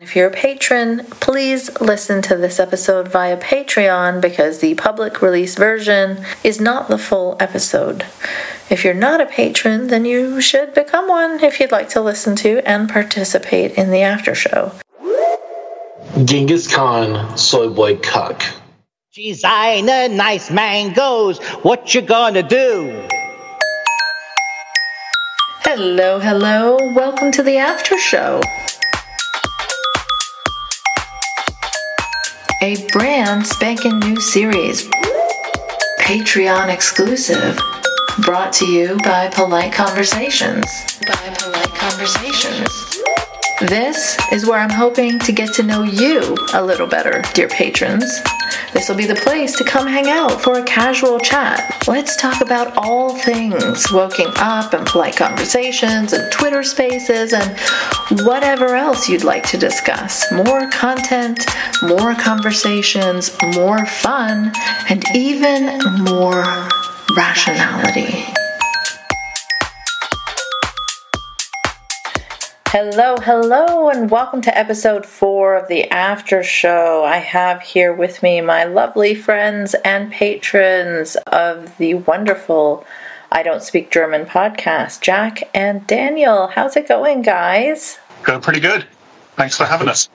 If you're a patron, please listen to this episode via Patreon because the public release version is not the full episode. If you're not a patron, then you should become one if you'd like to listen to and participate in the after show. Genghis Khan, soy boy cuck. Designer nice mangoes. What you gonna do? Hello, hello. Welcome to the after show. A brand spanking new series. Patreon exclusive. Brought to you by Polite Conversations. By Polite Conversations. This is where I'm hoping to get to know you a little better, dear patrons. This will be the place to come hang out for a casual chat. Let's talk about all things woking up and polite conversations and Twitter spaces and whatever else you'd like to discuss. More content, more conversations, more fun, and even more rationality. Hello, hello, and welcome to episode four of the After Show. I have here with me my lovely friends and patrons of the wonderful I Don't Speak German podcast, Jack and Daniel. How's it going, guys? Going pretty good. Thanks for having us.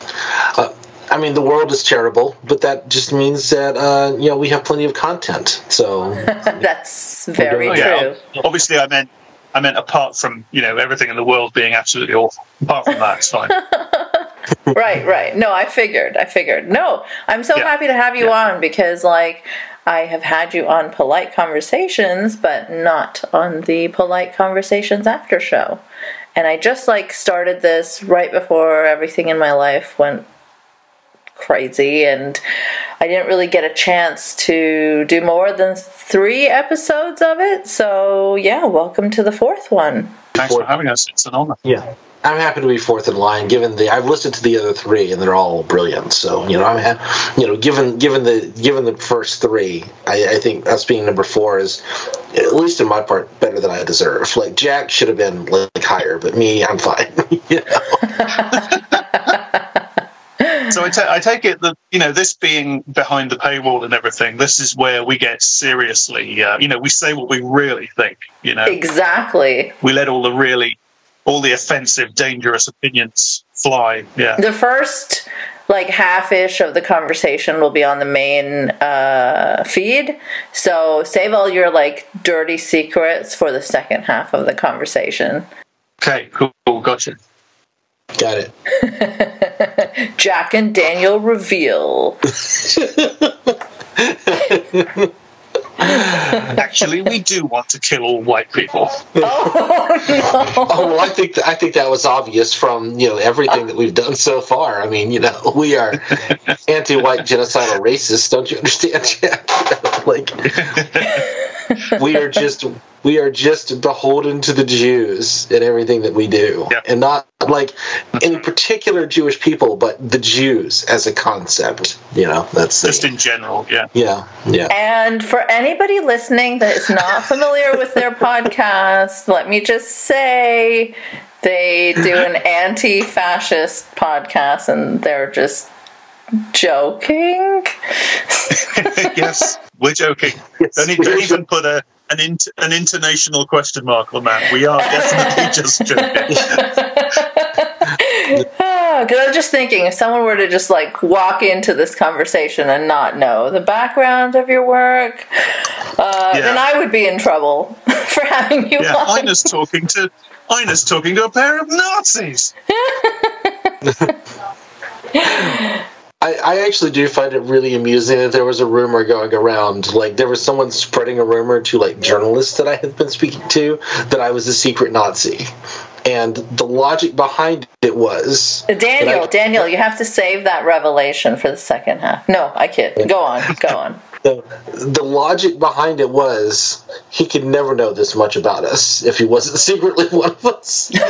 Uh, I mean, the world is terrible, but that just means that uh, you know we have plenty of content. So That's very Oh, true. yeah. Obviously, I meant I meant apart from you know everything in the world being absolutely awful. Apart from that, it's fine. right, right. No, I figured. I figured. No, I'm so Yeah. happy to have you Yeah. on because, like, I have had you on Polite Conversations, but not on the Polite Conversations after show. And I just like started this right before everything in my life went crazy and I didn't really get a chance to do more than 3 episodes of it. So, yeah, welcome to the fourth one. Thanks for having us. It's an honor. yeah, I'm happy to be fourth in line. Given the I've listened to the other three and they're all brilliant. So you know I'm ha- you know given given the given the first three, I, I think us being number four is at least in my part better than I deserve. Like Jack should have been like higher, but me, I'm fine. you know? So I ta- I take it that you know this being behind the paywall and everything. This is where we get seriously. Uh, you know, we say what we really think. You know, Exactly. we let all the really, all the offensive, dangerous opinions fly. Yeah. the first like half-ish of the conversation will be on the main uh, feed so save all your like dirty secrets for the second half of the conversation Okay. Cool. Gotcha. Got it. jack and daniel reveal Actually, we do want to kill all white people. Oh, oh well, I think I think that was obvious from you know everything that we've done so far. I mean, you know, we are anti-white genocidal racists. Don't you understand, Jack? Like we are just we are just beholden to the Jews in everything that we do, Yep. and not like any particular Jewish people, but the Jews as a concept. You know, that's the, Just in general. Yeah. yeah, yeah. and for anybody listening that is not familiar with their podcast let me just say they do an anti-fascist podcast and they're just joking yes, we're joking. Yes, don't, e- we don't are even put a an int- an international question mark on that. We are definitely just joking. Because I was just thinking, if someone were to just like walk into this conversation and not know the background of your work, uh, Yeah. then I would be in trouble for having you Yeah, on. Ina's talking to Ina's talking to a pair of Nazis. I, I actually do find it really amusing that there was a rumor going around. Like there was someone spreading a rumor to like journalists that I had been speaking to that I was a secret Nazi, and the logic behind it was uh, Daniel, I- Daniel, you have to save that revelation for the second half. No, I kid. Go on, go on. the, the logic behind it was he could never know this much about us if he wasn't secretly one of us.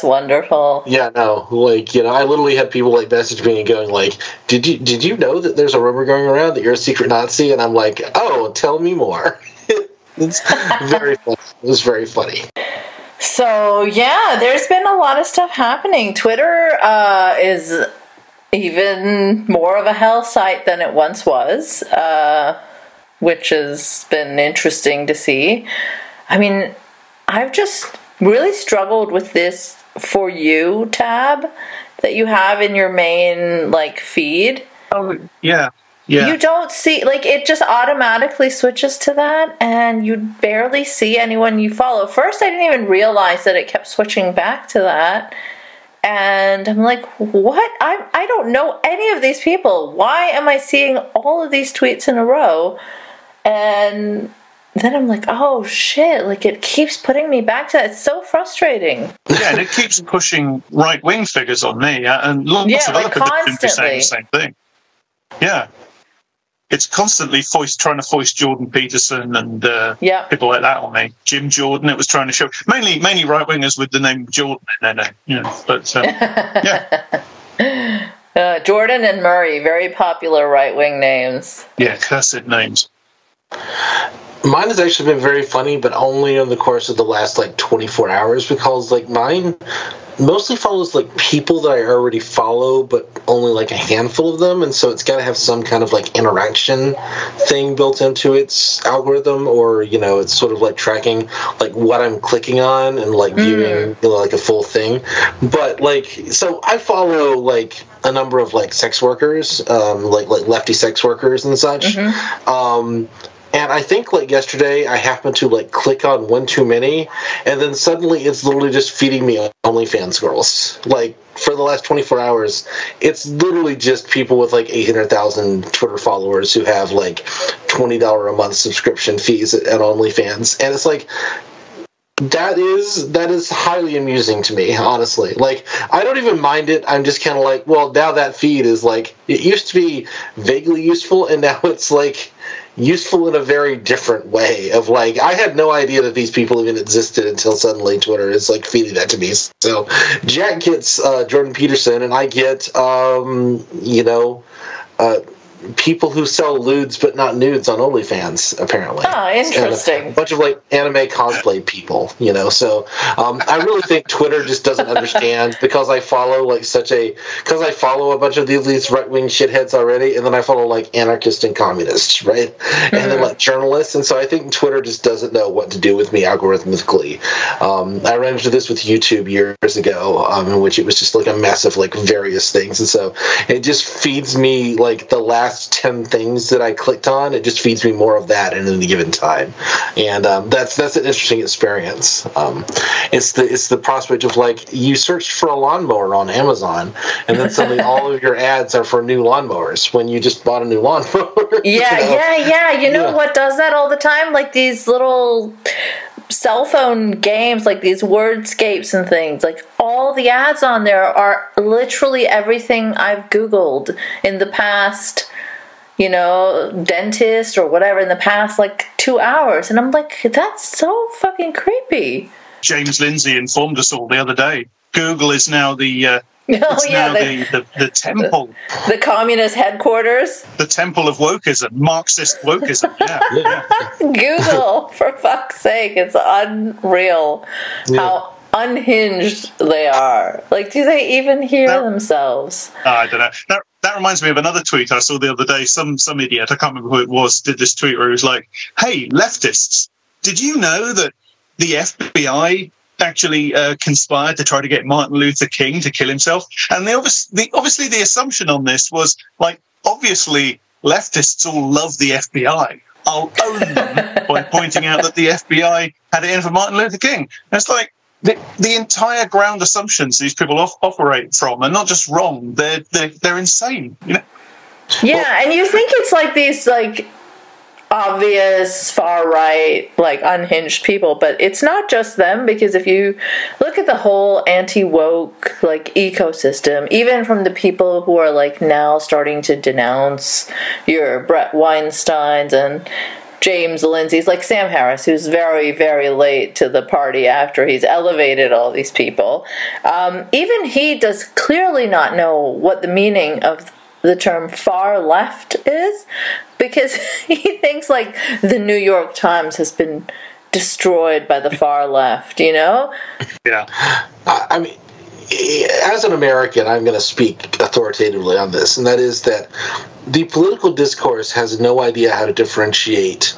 That's wonderful. yeah, no, like you know, I literally had people like message me and going like, "Did you did you know that there's a rumor going around that you're a secret Nazi?" And I'm like, "Oh, tell me more." it's very funny. It was very funny. So yeah, there's been a lot of stuff happening. Twitter uh, is even more of a hell site than it once was, uh, which has been interesting to see. I mean, I've just really struggled with this for you tab that you have in your main like feed. Oh yeah. Yeah. You don't see like it just automatically switches to that and you barely see anyone you follow. First I didn't even realize that it kept switching back to that. And I'm like, what? I I don't know any of these people. Why am I seeing all of these tweets in a row? And then I'm like, oh shit! Like it keeps putting me back to that. It's so frustrating. Yeah, and it keeps pushing right wing figures on me, and lots Yeah, of like other people seem to be saying the same thing. Yeah, it's constantly foist trying to foist Jordan Peterson and uh, Yeah. people like that on me. Jim Jordan, it was trying to show mainly mainly right wingers with the name Jordan in their name. You know, but um, yeah, Uh, Jordan and Murray, very popular right wing names. yeah, cursed names. Mine has actually been very funny, but only in the course of the last like 24 hours because like mine mostly follows like people that I already follow, but only like a handful of them, and so it's got to have some kind of like interaction thing built into its algorithm, or you know, it's sort of like tracking like what I'm clicking on and like viewing you know, like a full thing. But like, so I follow like a number of like sex workers, um, like like lefty sex workers and such. Um, and I think like yesterday, I happened to like click on one too many, and then suddenly it's literally just feeding me OnlyFans girls. Like for the last 24 hours, it's literally just people with like 800,000 Twitter followers who have like $20 a month subscription fees at, at OnlyFans, and it's like that is that is highly amusing to me honestly. Like i don't even mind it. I'm just kind of like well now that feed is like it used to be vaguely useful and now it's like useful in a very different way of like i had no idea that these people even existed until suddenly twitter is like feeding that to me. So jack gets uh, jordan peterson and i get um you know uh people who sell lewds but not nudes on OnlyFans, apparently. Ah, interesting. A bunch of like anime cosplay people, you know. So um, I really think Twitter just doesn't understand because I follow like such a because I follow a bunch of these, these right wing shitheads already, and then I follow like anarchists and communists, right? And then like journalists, and so I think Twitter just doesn't know what to do with me algorithmically. Um, I ran into this with YouTube years ago, um, in which it was just like a mess of like various things, and so it just feeds me like the last 10 things that I clicked on, it just feeds me more of that in any given time. And um, that's that's an interesting experience. Um, it's the it's the prospect of like you searched for a lawnmower on Amazon and then suddenly all of your ads are for new lawnmowers when you just bought a new lawnmower. you Yeah, know? yeah, yeah. You know Yeah. what does that all the time? Like these little cell phone games, like these wordscapes and things. Like all the ads on there are literally everything I've Googled in the past, you know, dentist or whatever, in the past like two hours. And I'm like, that's so fucking creepy. James Lindsay informed us all the other day. Google is now the uh, Oh, it's yeah, now the, the, the, the temple, the communist headquarters. the temple of wokeism, Marxist wokeism. Yeah, yeah. Google, for fuck's sake, it's unreal how unhinged they are. Like, do they even hear That- themselves? Uh, I don't know. That, that reminds me of another tweet I saw the other day. Some some idiot, I can't remember who it was, did this tweet where he was like, "Hey, leftists, did you know that the FBI actually uh, conspired to try to get Martin Luther King to kill himself?" And the, obvious, the obviously the assumption on this was like, obviously leftists all love the FBI. I'll own them by pointing out that the FBI had it in for Martin Luther King. And it's like the, the entire ground assumptions these people off, operate from are not just wrong; they're they're, they're insane. You know, Yeah, and you think it's like these, like, obvious far right, like unhinged people, but it's not just them because if you look at the whole anti woke, like, ecosystem, even from the people who are, like, now starting to denounce your Brett Weinsteins and James Lindsay's, like Sam Harris, who's very, very late to the party after he's elevated all these people. Um, even he does clearly not know what the meaning of the term far left is because he thinks like the New York Times has been destroyed by the far left, you know? Yeah. I I mean, as an American, I'm going to speak authoritatively on this, and that is that the political discourse has no idea how to differentiate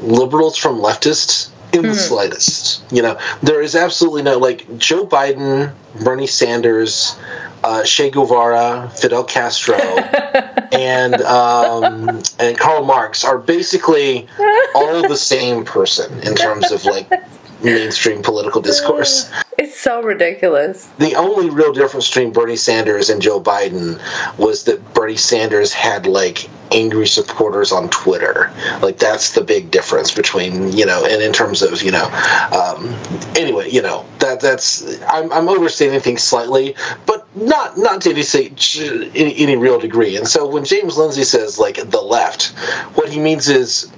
liberals from leftists in the slightest. You know, there is absolutely no like Joe Biden, Bernie Sanders, uh, Che Guevara, Fidel Castro, and um, and Karl Marx are basically all the same person in terms of like mainstream political discourse. It's so ridiculous. The only real difference between Bernie Sanders and Joe Biden was that Bernie Sanders had like angry supporters on Twitter. Like that's the big difference between you know, and in terms of you know, um, anyway, you know that that's I'm, I'm overstating things slightly, but not not to any, say- any any real degree. And so when James Lindsay says like the left, what he means is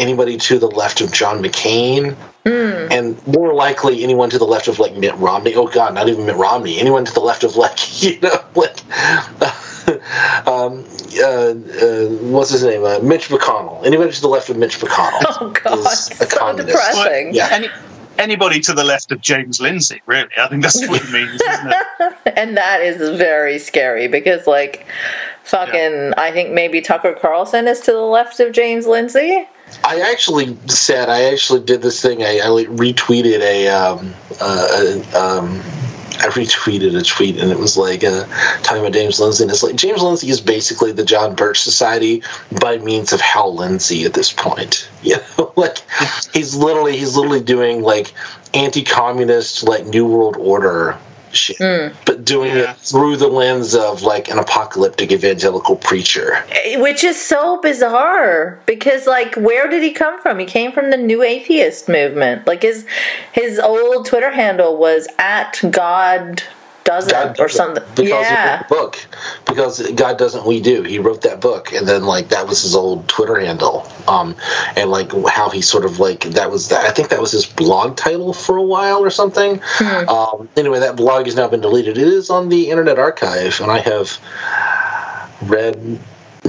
anybody to the left of John McCain, and more likely anyone to the left of like Mitt Romney. Oh God, not even Mitt Romney. Anyone to the left of like you know like. um, uh, uh, what's his name? Uh, Mitch McConnell. Anybody to the left of Mitch McConnell Oh God, is a so communist. depressing. Yeah. Any, anybody to the left of James Lindsay, really. I think that's what it means, isn't it? And that is very scary because, like, fucking, I think maybe Tucker Carlson is to the left of James Lindsay. I actually said I actually did this thing. I, I retweeted a, um, a um, I retweeted a tweet and it was like uh, talking about James Lindsay and it's like James Lindsay is basically the John Birch Society by means of Hal Lindsey at this point. You know, like he's literally he's literally doing like anti-communist like New World Order shit, mm. but doing Yeah. it through the lens of like an apocalyptic evangelical preacher. Eh, which is so bizarre because, like, where did he come from? He came from the New Atheist movement. Like his his old Twitter handle was at God doesn't God or doesn't, something. Because yeah, book. Because God doesn't, we do. He wrote that book, and then like that was his old Twitter handle, um, and like how he sort of like that was that. I think that was his blog title for a while or something. Um, anyway, that blog has now been deleted. It is on the Internet Archive, and I have read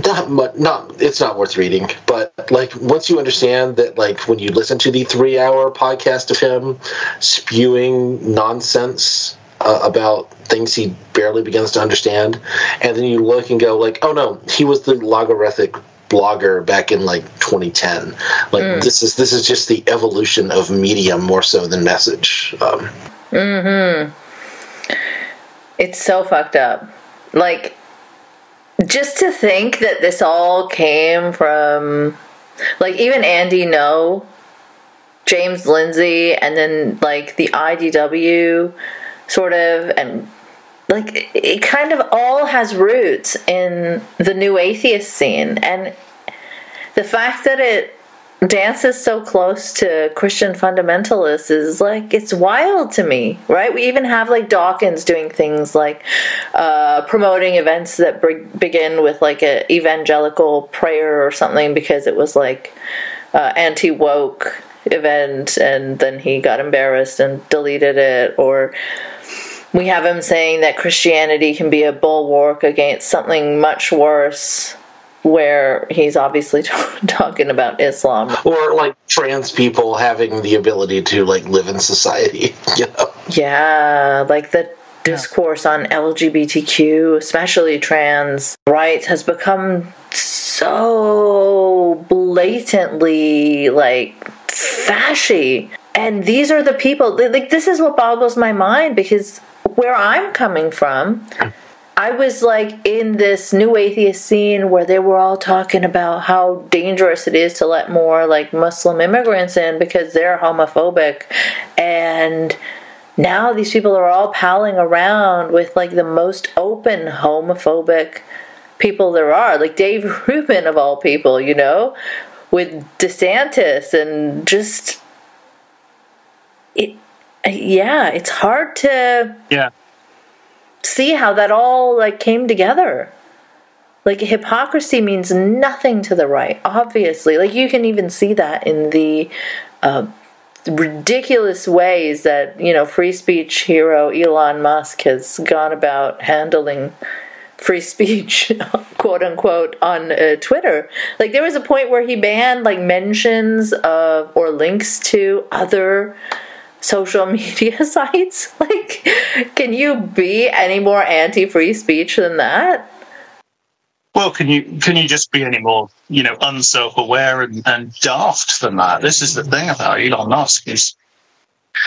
not much not it's not worth reading but like once you understand that like when you listen to the three hour podcast of him spewing nonsense uh, about things he barely begins to understand and then you look and go like oh no he was the logarithmic blogger back in like 2010 like this is this is just the evolution of media more so than message um, mm-hmm. it's so fucked up. Like, just to think that this all came from, like, even Andy No, James Lindsay, and then like the IDW, sort of, and like it- kind of all has roots in the new atheist scene, and the fact that it dances so close to Christian fundamentalists is like it's wild to me, right? We even have like Dawkins doing things like uh, promoting events that begin with like an evangelical prayer or something because it was like uh, anti woke event, and then he got embarrassed and deleted it, or we have him saying that Christianity can be a bulwark against something much worse. Where he's obviously talking about Islam. or like trans people having the ability to like live in society you know Yeah, like the discourse on LGBTQ, especially trans rights, has become so blatantly like fashy. And these are the people, like, this is what boggles my mind because where I'm coming from, I was like in this new atheist scene where they were all talking about how dangerous it is to let more like Muslim immigrants in because they're homophobic. And now these people are all palling around with like the most open homophobic people there are, like Dave Rubin of all people, you know, with DeSantis and just it yeah, it's hard to Yeah. see how that all like came together. Like hypocrisy means nothing to the right, obviously. Like you can even see that in the uh, ridiculous ways that you know free speech hero Elon Musk has gone about handling free speech, quote unquote on uh, Twitter. Like there was a point where he banned like mentions of or links to other social media sites. Like, can you be any more anti free speech than that? Well, can you can you just be any more you know unself aware and, and daft than that? This is the thing about Elon Musk is.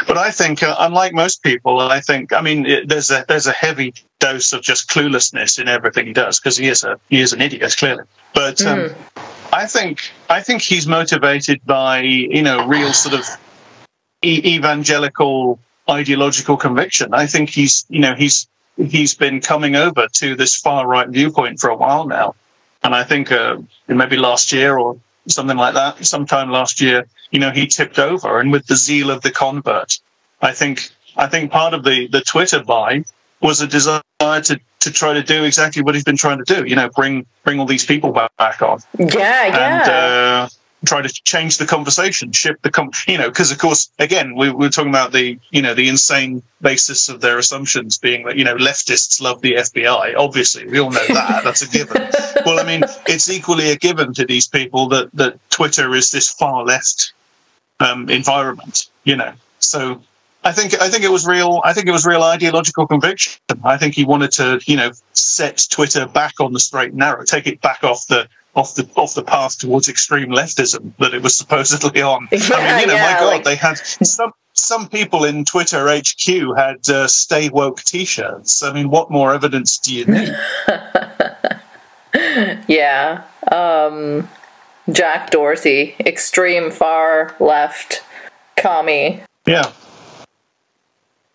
But I think, uh, unlike most people, I think I mean it, there's a there's a heavy dose of just cluelessness in everything he does because he is a he is an idiot clearly. But um, Mm. I think I think he's motivated by you know real sort of e- evangelical ideological conviction. I think he's you know he's he's been coming over to this far right viewpoint for a while now, and I think uh, maybe last year or something like that, sometime last year, you know, he tipped over, and with the zeal of the convert, I think I think part of the the Twitter buy was a desire to to try to do exactly what he's been trying to do, you know, bring bring all these people back, back on Yeah, yeah. and uh, try to change the conversation, shift the com- you know, because of course, again, we, we're talking about the you know the insane basis of their assumptions being that you know leftists love the FBI. Obviously, we all know that that's a given. well, I mean, it's equally a given to these people that that Twitter is this far left um, environment, you know. So. I think I think it was real. I think it was real ideological conviction. I think he wanted to, you know, set Twitter back on the straight and narrow, take it back off the off the off the path towards extreme leftism that it was supposedly on. I mean, you know, yeah, my God, like- they had some some people in Twitter HQ had uh, "Stay woke" T-shirts. I mean, what more evidence do you need? Yeah. Um, Jack Dorsey, extreme far left commie. Yeah.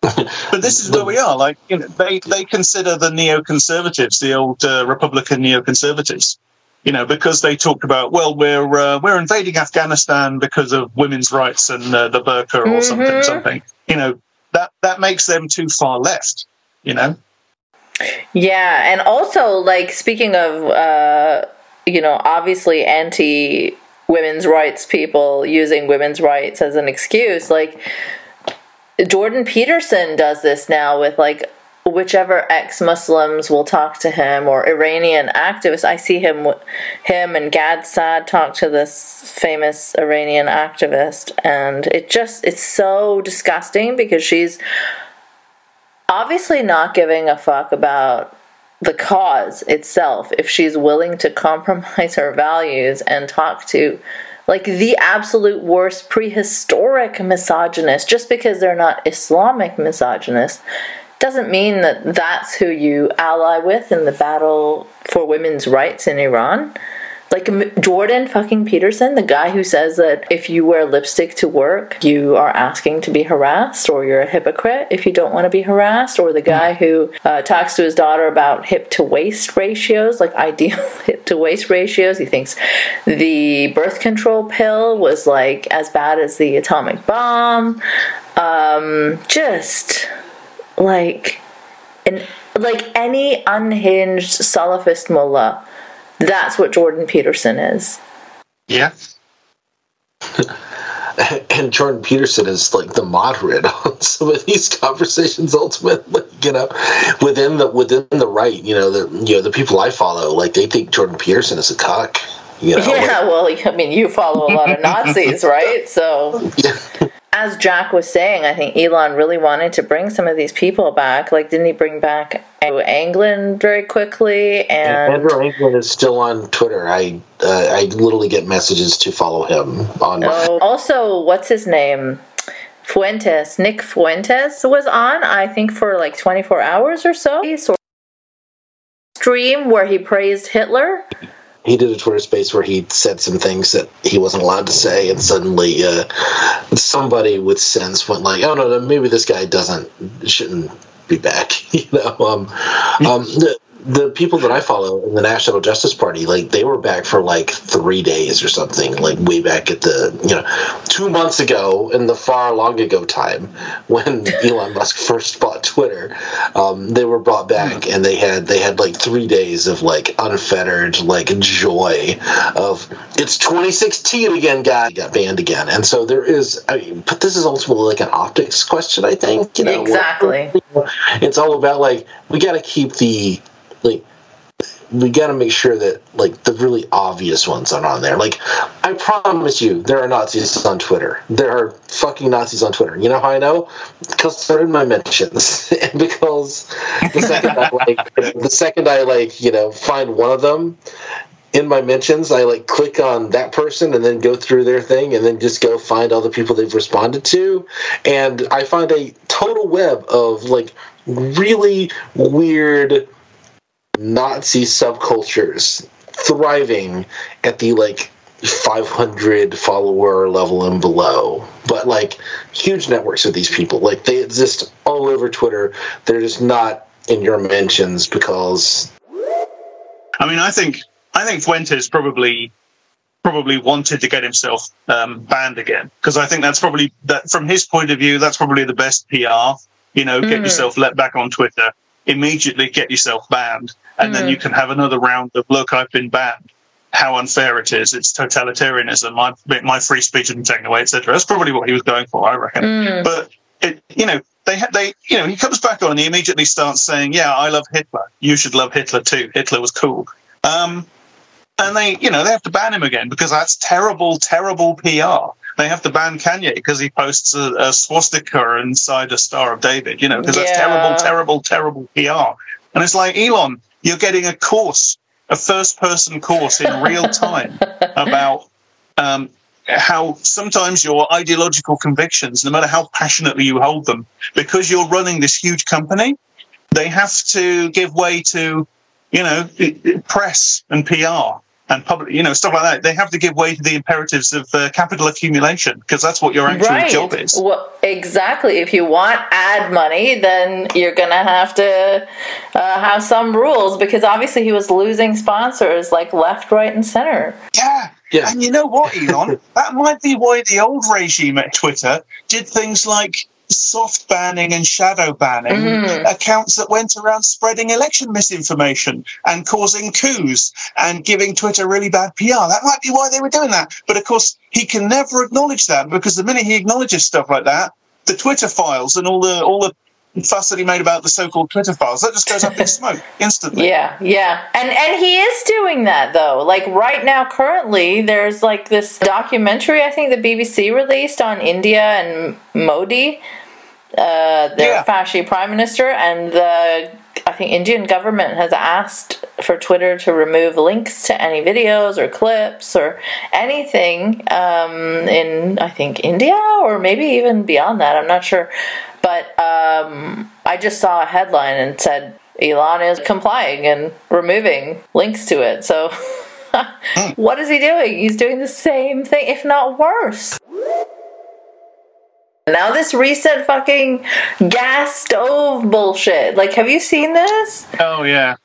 but this is where we are. Like, you know, they they consider the neoconservatives, the old uh, Republican neoconservatives, you know, because they talk about, well, we're uh, we're invading Afghanistan because of women's rights and uh, the burqa or something, Mhm. something. You know, that that makes them too far left. You know. Yeah, and also like speaking of uh you know, obviously anti women's rights people using women's rights as an excuse, like Jordan Peterson does this now with like whichever ex-Muslims will talk to him or Iranian activists. I see him him and Gad Saad talk to this famous Iranian activist and it just it's so disgusting because she's obviously not giving a fuck about the cause itself if she's willing to compromise her values and talk to like the absolute worst prehistoric misogynist just because they're not islamic misogynists doesn't mean that that's who you ally with in the battle for women's rights in Iran like Jordan fucking Peterson, the guy who says that if you wear lipstick to work, you are asking to be harassed, or you're a hypocrite if you don't want to be harassed, or the guy who uh, talks to his daughter about hip to waist ratios, like ideal hip to waist ratios. He thinks the birth control pill was like as bad as the atomic bomb. Um, just like an like any unhinged Salafist mullah. That's what Jordan Peterson is. Yeah. and Jordan Peterson is like the moderate on some of these conversations. Ultimately, you know, within the within the right, you know, the you know the people I follow, like they think Jordan Peterson is a cuck. You know, Yeah, well, I mean, you follow a lot of Nazis, right? So, like, as Jack was saying, I think Elon really wanted to bring some of these people back. Like, didn't he bring back Andrew Anglin very quickly? And Andrew Anglin is still on Twitter. I uh, I literally get messages to follow him on. oh, also, what's his name? Fuentes, Nick Fuentes was on, I think, for like 24 hours or so. Sort of stream where he praised Hitler. He did a Twitter space where he said some things that he wasn't allowed to say, and suddenly uh, somebody with sense went like, "Oh no, maybe this guy doesn't shouldn't be back." you know, um, um, the, people that I follow in the National Justice Party, like they were back for like three days or something, like way back at the you know two months ago in the far long ago time when Elon Musk first bought Twitter. Um, they were brought back and they had they had like three days of like unfettered like joy of it's 2016 again, guy got banned again, and so there is. I mean, but this is ultimately like an optics question, I think. You know, Exactly. it's all about like we got to keep the like we got to make sure that like the really obvious ones aren't on there. Like, I promise you, there are Nazis on Twitter. There are fucking Nazis on Twitter. You know how I know? Because they're in my mentions, and because the second I like, the second I like, you know, find one of them in my mentions, I like click on that person and then go through their thing and then just go find all the people they've responded to, and I find a total web of like really weird Nazi subcultures thriving at the like 500 follower level and below. But like huge networks of these people, like they exist all over Twitter. They're just not in your mentions because. I mean, I think I think Fuentes probably probably wanted to get himself um, banned again because I think that's probably that from his point of view that's probably the best PR. You know, get Mm. yourself let back on Twitter, immediately get yourself banned, and then Mm. you can have another round of look, I've been banned. How unfair it is! It's totalitarianism. My my free speech isn't taken away, etc. That's probably what he was going for, I reckon. Mm. But it, you know, they they you know he comes back on and he immediately starts saying, "Yeah, I love Hitler. You should love Hitler too. Hitler was cool." Um, and they you know they have to ban him again because that's terrible, terrible PR. They have to ban Kanye because he posts a, a swastika inside a Star of David. You know, because that's terrible, terrible, terrible PR. And it's like Elon, you're getting a course, a first-person course in real time about um, how sometimes your ideological convictions, no matter how passionately you hold them, because you're running this huge company, they have to give way to, you know, press and PR and public, you know, stuff like that. They have to give way to the imperatives of uh, capital accumulation because that's what your actual right. job is. Well, exactly. If you want ad money, then you're gonna have to uh, have some rules because obviously he was losing sponsors like left, right, and center. Yeah. Yeah. And you know what, Elon? that might be why the old regime at Twitter did things like soft banning and shadow banning Mhm. accounts that went around spreading election misinformation and causing coups and giving Twitter really bad PR. That might be why they were doing that. But of course, he can never acknowledge that because the minute he acknowledges stuff like that, the Twitter files and all the all the fuss that he made about the so-called Twitter files, that just goes up in smoke instantly. Yeah, yeah. And and he is doing that though. Like right now currently there's like this documentary I think the BBC released on India and Modi, uh their Yeah. Fasci prime minister and the I think Indian government has asked for Twitter to remove links to any videos or clips or anything um, in I think India or maybe even beyond that. I'm not sure, but um, I just saw a headline and said Elon is complying and removing links to it. So, what is he doing? He's doing the same thing, if not worse. Now, this recent fucking gas stove bullshit. Like, have you seen this? Oh yeah.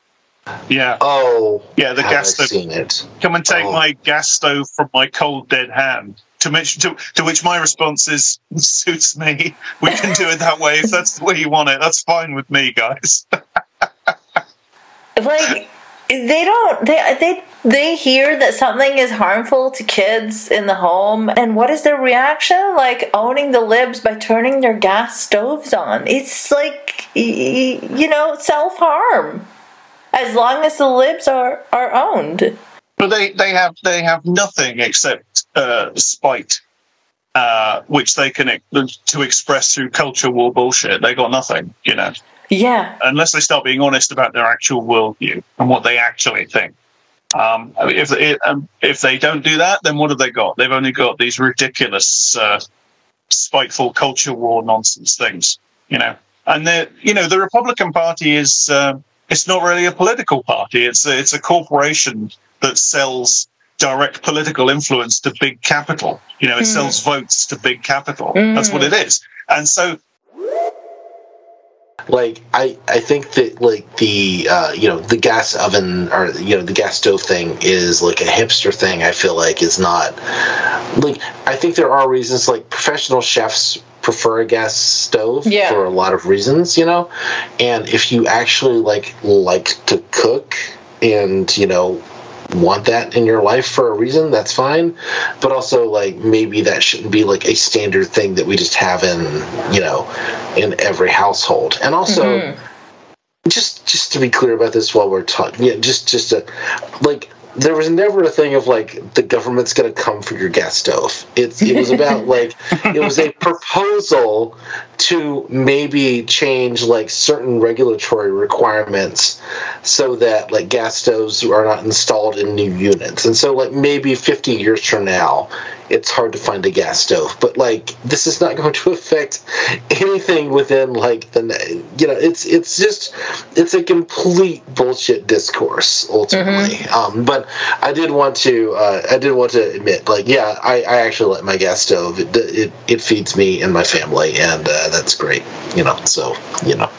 Yeah. Oh, Yeah, the gas stove. seen it? Come and take Oh. my gas stove from my cold dead hand. To which, to, to which my response is, suits me. We can do it that way if that's the way you want it. That's fine with me, guys. like they don't they they they hear that something is harmful to kids in the home. And what is their reaction? Like owning the libs by turning their gas stoves on. It's like you know self-harm. As long as the libs are are owned. But they, they have they have nothing except uh, spite, uh, which they can to express through culture war bullshit. They got nothing, you know, yeah unless they start being honest about their actual worldview and what they actually think. Um, if it, um, if they don't do that, then what have they got? They've only got these ridiculous, uh, spiteful culture war nonsense things, you know. And the you know the Republican Party is uh, it's not really a political party. It's a, it's a corporation that sells direct political influence to big capital. You know, it sells votes to big capital. That's what it is. And so like I, I think that like the uh, you know the gas oven or you know the gas stove thing is like a hipster thing i feel like is not like i think there are reasons like professional chefs prefer a gas stove Yeah. for a lot of reasons you know and if you actually like like to cook and you know want that in your life for a reason that's fine. But also like maybe that shouldn't be like a standard thing that we just have in you know in every household. And also mm-hmm. just just to be clear about this while we're talking, yeah, just just to like there was never a thing of like the government's going to come for your gas stove. It it was about like it was a proposal to maybe change like certain regulatory requirements so that like gas stoves are not installed in new units. And so like maybe 50 years from now it's hard to find a gas stove, but like this is not going to affect anything within like the you know it's it's just it's a complete bullshit discourse ultimately. Um, but I did want to uh, I did want to admit like yeah I, I actually like my gas stove it, it it feeds me and my family and uh, that's great you know so you know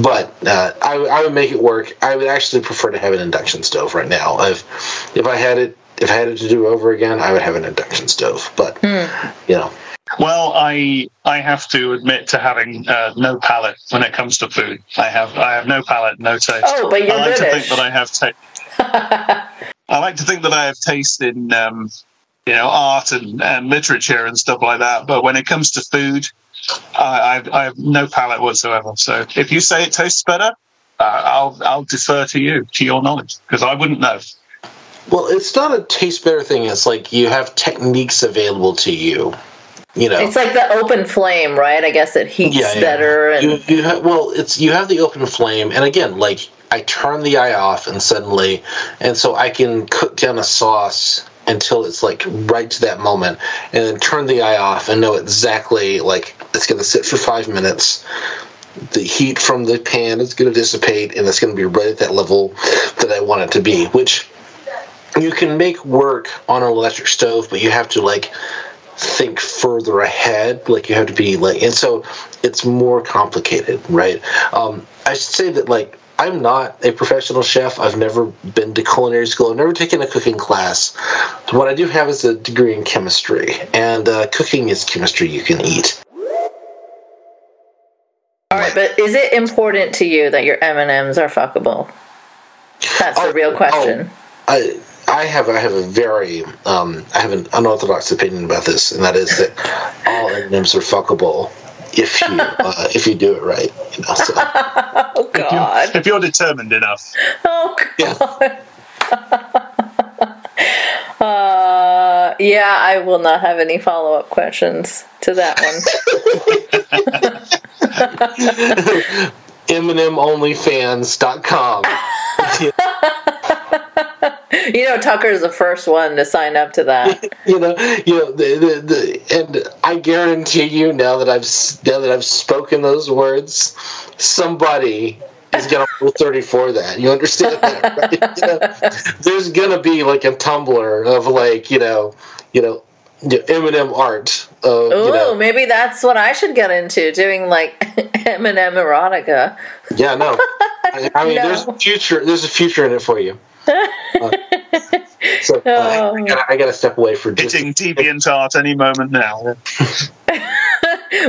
but uh, I I would make it work. I would actually prefer to have an induction stove right now. If if I had it if I had it to do over again, I would have an induction stove. But you know, Well, I I have to admit to having uh, no palate when it comes to food. I have I have no palate, no taste. Oh, but you're I like to think that I have ta- I like to think that I have taste in um, you know art and, and literature and stuff like that. But when it comes to food, I, I, I have no palate whatsoever. So if you say it tastes better, uh, I'll I'll defer to you to your knowledge because I wouldn't know. Well, it's not a taste better thing. It's like you have techniques available to you. You know, It's like the open flame, right? I guess it heats better and you, you have, well, it's you have the open flame, and again, like I turn the eye off, and suddenly, and so I can cook down a sauce until it's like right to that moment, and then turn the eye off and know exactly like it's going to sit for five minutes. The heat from the pan is going to dissipate, and it's going to be right at that level that I want it to be, which you can make work on an electric stove, but you have to like think further ahead. Like you have to be like, and so it's more complicated, right? Um, I should say that like I'm not a professional chef. I've never been to culinary school. I've never taken a cooking class. What I do have is a degree in chemistry, and uh, cooking is chemistry you can eat. all right. But is it important to you that your M and M's are fuckable? That's Oh, the real question. I I have I have a very um, I have an unorthodox opinion about this, and that is that all M&Ms are fuckable if you uh, if you do it right. You know, so. Oh God. If you're determined enough. Oh Yeah. God. uh, yeah, I will not have any follow up questions to that one. MNMOnlyFans.com. you know, Tucker's the first one to sign up to that. you know, you know, the, the, the, and I guarantee you now that I've now that I've spoken those words, somebody is gonna roll thirty for that. You understand that? Right? You know, there's gonna be like a Tumblr of like you know, you know, M&M art. Of, Ooh, you know, maybe that's what I should get into, doing like M&M erotica. yeah, no. I, I mean, No. there's a future. There's a future in it for you. Uh, so uh, Oh. I, gotta, I gotta step away for just Hitting DeviantArt any moment now.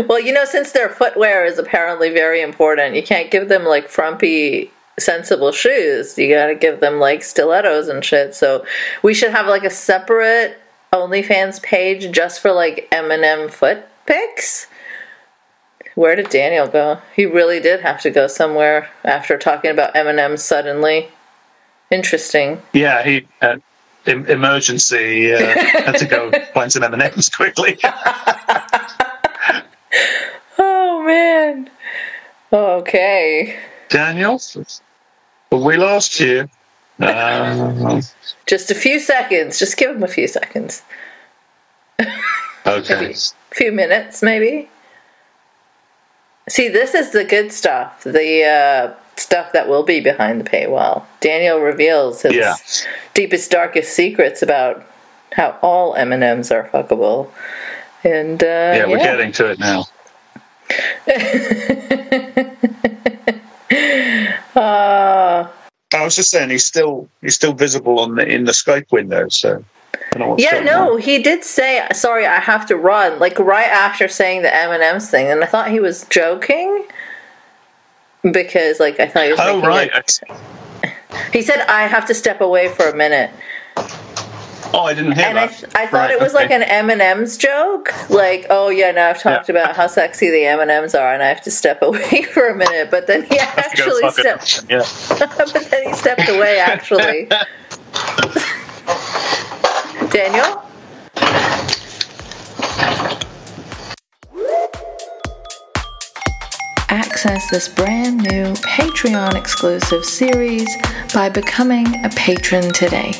Well, you know, since their footwear is apparently very important, you can't give them like frumpy, sensible shoes. You got to give them like stilettos and shit. So we should have like a separate OnlyFans page just for like M&M foot pics. Where did Daniel go? He really did have to go somewhere after talking about M&M suddenly. Interesting. Yeah, he uh, em- emergency uh, had to go find some M and M's quickly. Oh man. Okay. Daniel, we lost you. Um, Just a few seconds. Just give him a few seconds. okay. A few minutes, maybe. See, this is the good stuff. The uh, stuff that will be behind the paywall. Daniel reveals his Yeah. deepest, darkest secrets about how all M and M's are fuckable. And uh, Yeah, we're getting to it now. Uh, I was just saying he's still he's still visible on the in the Skype window. So I don't know what's yeah, no, on. he did say, "Sorry, I have to run." Like right after saying the M and M's thing, and I thought he was joking because, like, I thought he was. Oh right, it- He said, "I have to step away for a minute." Oh, I didn't hear and I, that. th- I thought Right, it was okay. like an M and M's joke. Like, oh yeah, now I've talked Yeah. about how sexy the M and M's are, and I have to step away for a minute. But then he actually stepped. Yeah. but then he stepped away. Actually, Daniel. Access this brand new Patreon exclusive series by becoming a patron today.